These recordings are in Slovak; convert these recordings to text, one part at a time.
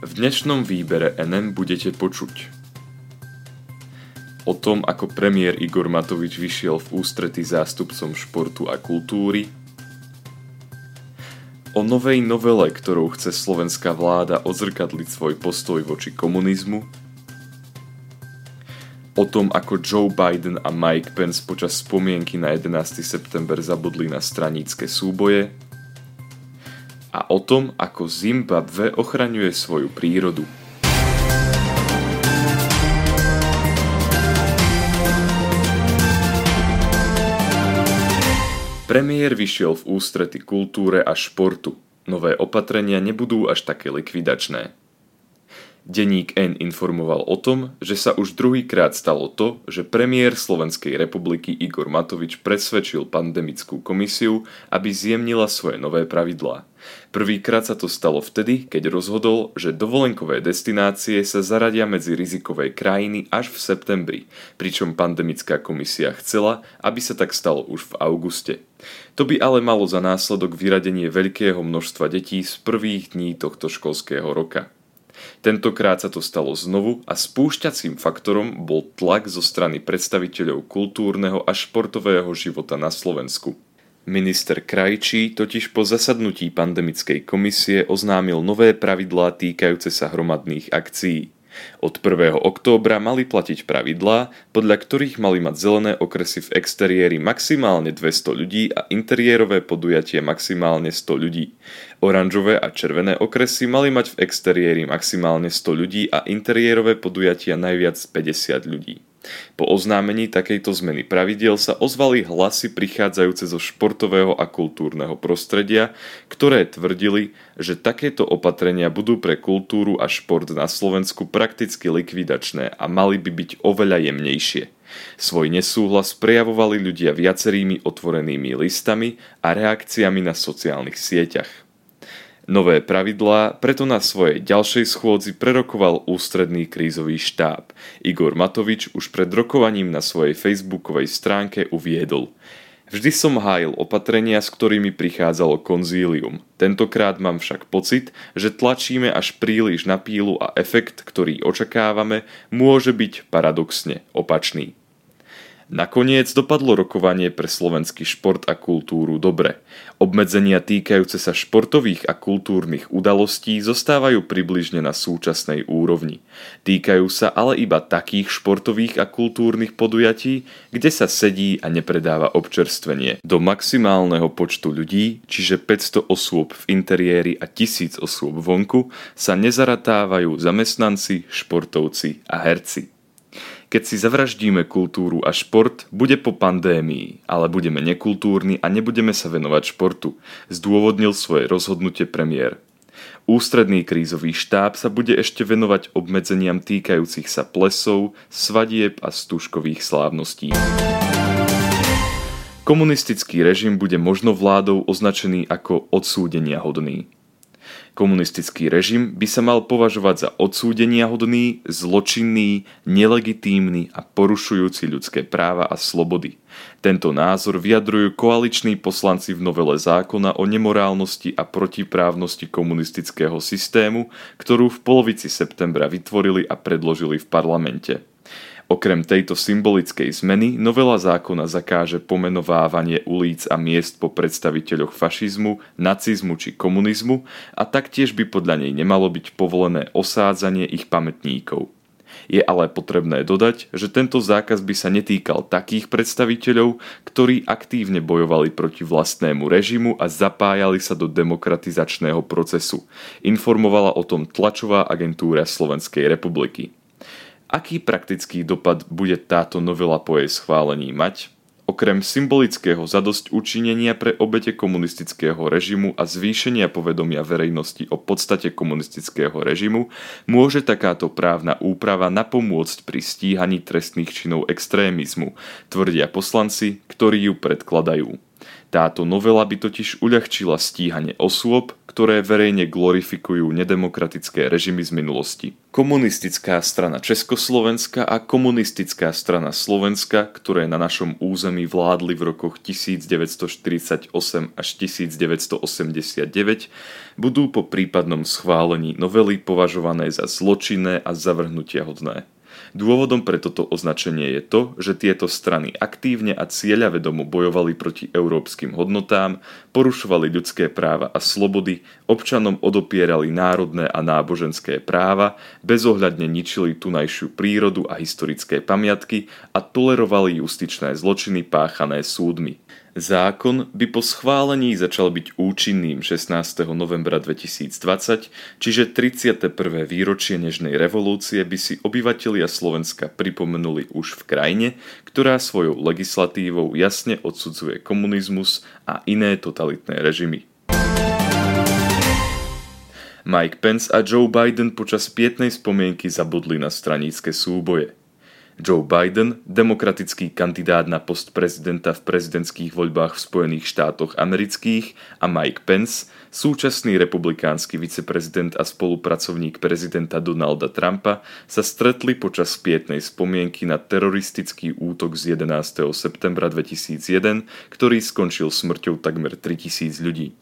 V dnešnom výbere NM budete počuť o tom, ako premiér Igor Matovič vyšiel v ústrety zástupcom športu a kultúry, o novej novele, ktorou chce slovenská vláda odzrkadliť svoj postoj voči komunizmu, o tom, ako Joe Biden a Mike Pence počas spomienky na 11. september zabudli na stranícke súboje, a o tom, ako Zimbabwe ochraňuje svoju prírodu. Premiér vyšiel v ústrety kultúre a športu. Nové opatrenia nebudú až také likvidačné. Deník N informoval o tom, že sa už druhýkrát stalo to, že premiér Slovenskej republiky Igor Matovič presvedčil pandemickú komisiu, aby zjemnila svoje nové pravidlá. Prvýkrát sa to stalo vtedy, keď rozhodol, že dovolenkové destinácie sa zaradia medzi rizikové krajiny až v septembri, pričom pandemická komisia chcela, aby sa tak stalo už v auguste. To by ale malo za následok vyradenie veľkého množstva detí z prvých dní tohto školského roka. Tentokrát sa to stalo znovu a spúšťacím faktorom bol tlak zo strany predstaviteľov kultúrneho a športového života na Slovensku. Minister Krajčí totiž po zasadnutí pandemickej komisie oznámil nové pravidlá týkajúce sa hromadných akcií. Od 1. októbra mali platiť pravidlá, podľa ktorých mali mať zelené okresy v exteriéri maximálne 200 ľudí a interiérové podujatie maximálne 100 ľudí. Oranžové a červené okresy mali mať v exteriéri maximálne 100 ľudí a interiérové podujatia najviac 50 ľudí. Po oznámení takejto zmeny pravidiel sa ozvali hlasy prichádzajúce zo športového a kultúrneho prostredia, ktoré tvrdili, že takéto opatrenia budú pre kultúru a šport na Slovensku prakticky likvidačné a mali by byť oveľa jemnejšie. Svoj nesúhlas prejavovali ľudia viacerými otvorenými listami a reakciami na sociálnych sieťach. Nové pravidlá preto na svojej ďalšej schôdzi prerokoval ústredný krízový štáb. Igor Matovič už pred rokovaním na svojej facebookovej stránke uviedol Vždy som hájil opatrenia, s ktorými prichádzalo konzílium. Tentokrát mám však pocit, že tlačíme až príliš na pílu a efekt, ktorý očakávame, môže byť paradoxne opačný. Nakoniec dopadlo rokovanie pre slovenský šport a kultúru dobre. Obmedzenia týkajúce sa športových a kultúrnych udalostí zostávajú približne na súčasnej úrovni. Týkajú sa ale iba takých športových a kultúrnych podujatí, kde sa sedí a nepredáva občerstvenie. Do maximálneho počtu ľudí, čiže 500 osôb v interiéri a 1000 osôb vonku, sa nezaratávajú zamestnanci, športovci a herci. Keď si zavraždíme kultúru a šport, bude po pandémii, ale budeme nekultúrni a nebudeme sa venovať športu, zdôvodnil svoje rozhodnutie premiér. Ústredný krízový štáb sa bude ešte venovať obmedzeniam týkajúcich sa plesov, svadieb a stúžkových slávností. Komunistický režim bude možno vládou označený ako odsúdenia hodný. Komunistický režim by sa mal považovať za odsúdenia hodný, zločinný, nelegitímny a porušujúci ľudské práva a slobody. Tento názor vyjadrujú koaliční poslanci v novele zákona o nemorálnosti a protiprávnosti komunistického systému, ktorú v polovici septembra vytvorili a predložili v parlamente. Okrem tejto symbolickej zmeny novela zákona zakáže pomenovávanie ulic a miest po predstaviteľoch fašizmu, nacizmu či komunizmu a taktiež by podľa nej nemalo byť povolené osádzanie ich pamätníkov. Je ale potrebné dodať, že tento zákaz by sa netýkal takých predstaviteľov, ktorí aktívne bojovali proti vlastnému režimu a zapájali sa do demokratizačného procesu. Informovala o tom tlačová agentúra Slovenskej republiky. Aký praktický dopad bude táto novela po jej schválení mať? Okrem symbolického zadosť učinenia pre obete komunistického režimu a zvýšenia povedomia verejnosti o podstate komunistického režimu, môže takáto právna úprava napomôcť pri stíhaní trestných činov extrémizmu, tvrdia poslanci, ktorí ju predkladajú. Táto novela by totiž uľahčila stíhanie osôb, ktoré verejne glorifikujú nedemokratické režimy z minulosti. Komunistická strana Československa a komunistická strana Slovenska, ktoré na našom území vládli v rokoch 1948 až 1989, budú po prípadnom schválení novely považované za zločinné a zavrhnutia hodné. Dôvodom pre toto označenie je to, že tieto strany aktívne a cieľavedomo bojovali proti európskym hodnotám, porušovali ľudské práva a slobody, občanom odopierali národné a náboženské práva, bezohľadne ničili tunajšiu prírodu a historické pamiatky a tolerovali justičné zločiny páchané súdmi. Zákon by po schválení začal byť účinným 16. novembra 2020, čiže 31. výročie Nežnej revolúcie by si obyvatelia Slovenska pripomenuli už v krajine, ktorá svojou legislatívou jasne odsudzuje komunizmus a iné totalitné režimy. Mike Pence a Joe Biden počas pietnej spomienky zabudli na stranícke súboje – Joe Biden, demokratický kandidát na post prezidenta v prezidentských voľbách v Spojených štátoch amerických a Mike Pence, súčasný republikánsky viceprezident a spolupracovník prezidenta Donalda Trumpa, sa stretli počas spietnej spomienky na teroristický útok z 11. septembra 2001, ktorý skončil smrťou takmer 3000 ľudí.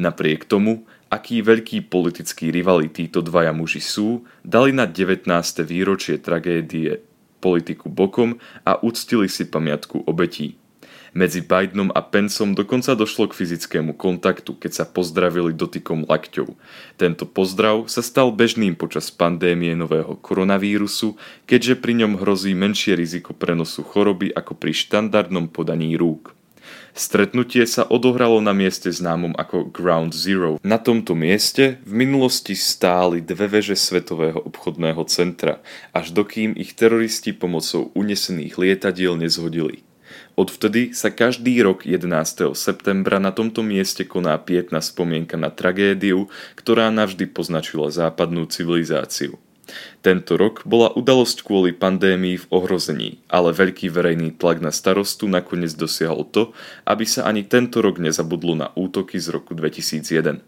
Napriek tomu, aký veľký politický rivali títo dvaja muži sú, dali na 19. výročie tragédie politiku bokom a uctili si pamiatku obetí. Medzi Bidenom a Pensom dokonca došlo k fyzickému kontaktu, keď sa pozdravili dotykom lakťov. Tento pozdrav sa stal bežným počas pandémie nového koronavírusu, keďže pri ňom hrozí menšie riziko prenosu choroby ako pri štandardnom podaní rúk. Stretnutie sa odohralo na mieste známom ako Ground Zero. Na tomto mieste v minulosti stáli dve veže Svetového obchodného centra, až dokým ich teroristi pomocou unesených lietadiel nezhodili. Odvtedy sa každý rok 11. septembra na tomto mieste koná pietna spomienka na tragédiu, ktorá navždy poznačila západnú civilizáciu. Tento rok bola udalosť kvôli pandémii v ohrození, ale veľký verejný tlak na starostu nakoniec dosiahol to, aby sa ani tento rok nezabudlo na útoky z roku 2001.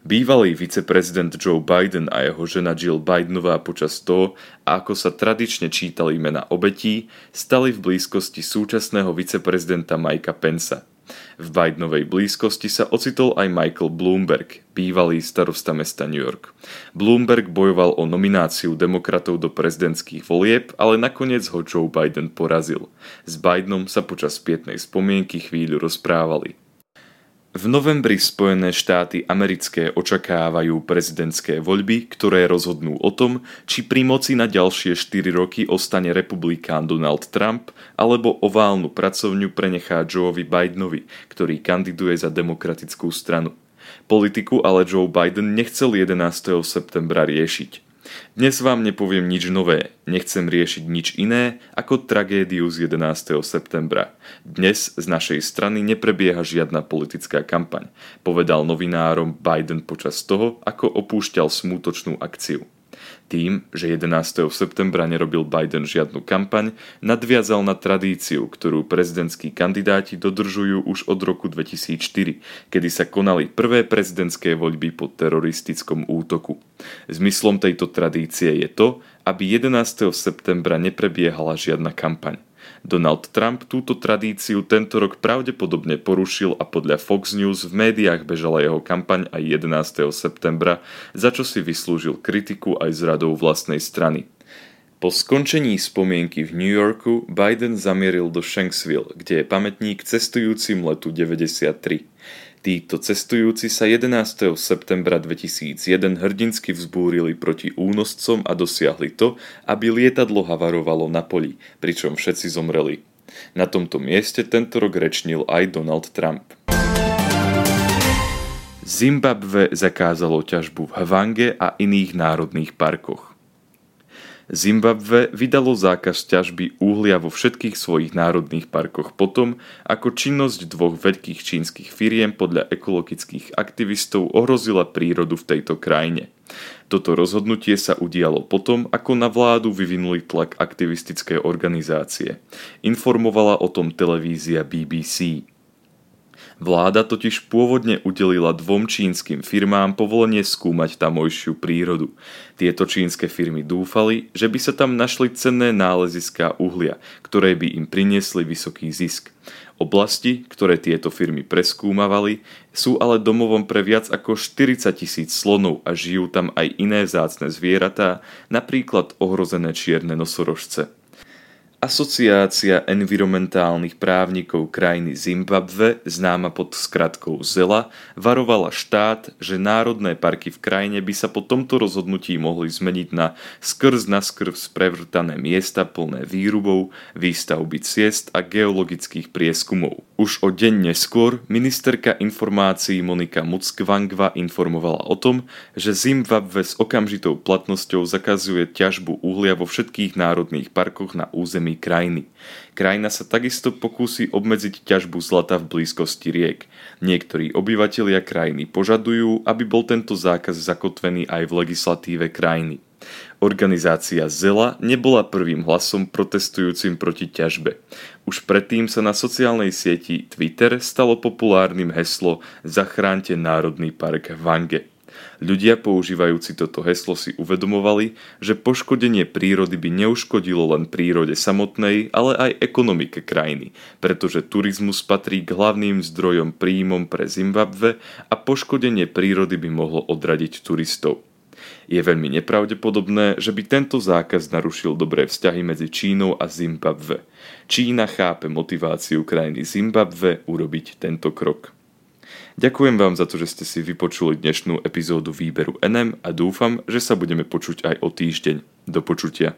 Bývalý viceprezident Joe Biden a jeho žena Jill Bidenová počas toho, ako sa tradične čítali mena obetí, stali v blízkosti súčasného viceprezidenta Mikea Pensa. V Bidenovej blízkosti sa ocitol aj Michael Bloomberg, bývalý starosta mesta New York. Bloomberg bojoval o nomináciu demokratov do prezidentských volieb, ale nakoniec ho Joe Biden porazil. S Bidenom sa počas pietnej spomienky chvíľu rozprávali. V novembri Spojené štáty americké očakávajú prezidentské voľby, ktoré rozhodnú o tom, či pri moci na ďalšie 4 roky ostane republikán Donald Trump alebo oválnu pracovňu prenechá Joeovi Bidenovi, ktorý kandiduje za demokratickú stranu. Politiku ale Joe Biden nechcel 11. septembra riešiť. Dnes vám nepoviem nič nové, nechcem riešiť nič iné ako tragédiu z 11. septembra. Dnes z našej strany neprebieha žiadna politická kampaň, povedal novinárom Biden počas toho, ako opúšťal smútočnú akciu. Tým, že 11. septembra nerobil Biden žiadnu kampaň, nadviazal na tradíciu, ktorú prezidentskí kandidáti dodržujú už od roku 2004, kedy sa konali prvé prezidentské voľby po teroristickom útoku. Zmyslom tejto tradície je to, aby 11. septembra neprebiehala žiadna kampaň. Donald Trump túto tradíciu tento rok pravdepodobne porušil a podľa Fox News v médiách bežala jeho kampaň aj 11. septembra, za čo si vyslúžil kritiku aj z radou vlastnej strany. Po skončení spomienky v New Yorku Biden zamieril do Shanksville, kde je pamätník cestujúcim letu 93. Títo cestujúci sa 11. septembra 2001 hrdinsky vzbúrili proti únoscom a dosiahli to, aby lietadlo havarovalo na poli, pričom všetci zomreli. Na tomto mieste tento rok rečnil aj Donald Trump. Zimbabve zakázalo ťažbu v Havange a iných národných parkoch. Zimbabve vydalo zákaz ťažby uhlia vo všetkých svojich národných parkoch potom, ako činnosť dvoch veľkých čínskych firiem podľa ekologických aktivistov ohrozila prírodu v tejto krajine. Toto rozhodnutie sa udialo potom, ako na vládu vyvinuli tlak aktivistické organizácie. Informovala o tom televízia BBC. Vláda totiž pôvodne udelila dvom čínskym firmám povolenie skúmať tamojšiu prírodu. Tieto čínske firmy dúfali, že by sa tam našli cenné náleziská uhlia, ktoré by im priniesli vysoký zisk. Oblasti, ktoré tieto firmy preskúmavali, sú ale domovom pre viac ako 40 tisíc slonov a žijú tam aj iné vzácne zvieratá, napríklad ohrozené čierne nosorožce. Asociácia environmentálnych právnikov krajiny Zimbabve, známa pod skratkou ZELA, varovala štát, že národné parky v krajine by sa po tomto rozhodnutí mohli zmeniť na skrz na skrz prevrtané miesta plné výrubov, výstavby ciest a geologických prieskumov. Už o deň neskôr ministerka informácií Monika Muckvangva informovala o tom, že Zimbabve s okamžitou platnosťou zakazuje ťažbu uhlia vo všetkých národných parkoch na území krajiny. Krajina sa takisto pokúsi obmedziť ťažbu zlata v blízkosti riek. Niektorí obyvatelia krajiny požadujú, aby bol tento zákaz zakotvený aj v legislatíve krajiny. Organizácia Zela nebola prvým hlasom protestujúcim proti ťažbe. Už predtým sa na sociálnej sieti Twitter stalo populárnym heslo Zachránte Národný park Vange. Ľudia používajúci toto heslo si uvedomovali, že poškodenie prírody by neuškodilo len prírode samotnej, ale aj ekonomike krajiny, pretože turizmus patrí k hlavným zdrojom príjmom pre Zimbabve a poškodenie prírody by mohlo odradiť turistov. Je veľmi nepravdepodobné, že by tento zákaz narušil dobré vzťahy medzi Čínou a Zimbabve. Čína chápe motiváciu krajiny Zimbabve urobiť tento krok. Ďakujem vám za to, že ste si vypočuli dnešnú epizódu výberu NM a dúfam, že sa budeme počuť aj o týždeň. Do počutia.